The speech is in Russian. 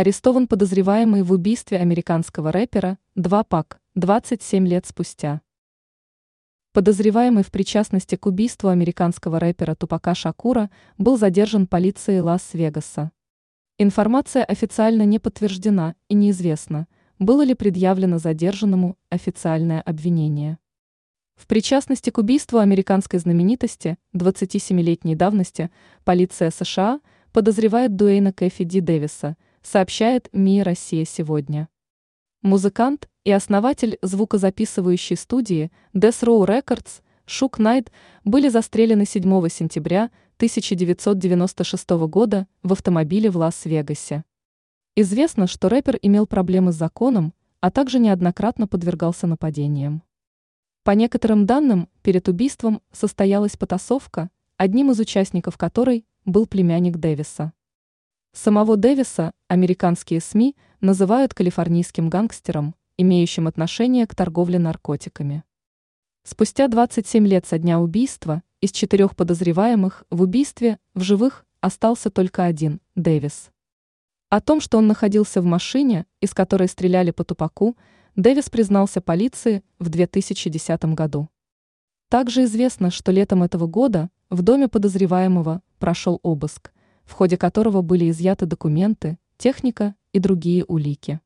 Арестован подозреваемый в убийстве американского рэпера 2PAC 27 лет спустя. Подозреваемый в причастности к убийству американского рэпера Тупака Шакура был задержан полицией Лас-Вегаса. Информация официально не подтверждена и неизвестно, было ли предъявлено задержанному официальное обвинение. В причастности к убийству американской знаменитости 27-летней давности полиция США подозревает Дуэйна Кэфи Ди Дэвиса, сообщает МИ «Россия сегодня». Музыкант и основатель звукозаписывающей студии Death Row Records Шук Найт были застрелены 7 сентября 1996 года в автомобиле в Лас-Вегасе. Известно, что рэпер имел проблемы с законом, а также неоднократно подвергался нападениям. По некоторым данным, перед убийством состоялась потасовка, одним из участников которой был племянник Дэвиса. Самого Дэвиса американские СМИ называют калифорнийским гангстером, имеющим отношение к торговле наркотиками. Спустя 27 лет со дня убийства из четырех подозреваемых в убийстве в живых остался только один – Дэвис. О том, что он находился в машине, из которой стреляли по тупаку, Дэвис признался полиции в 2010 году. Также известно, что летом этого года в доме подозреваемого прошел обыск, в ходе которого были изъяты документы, техника и другие улики.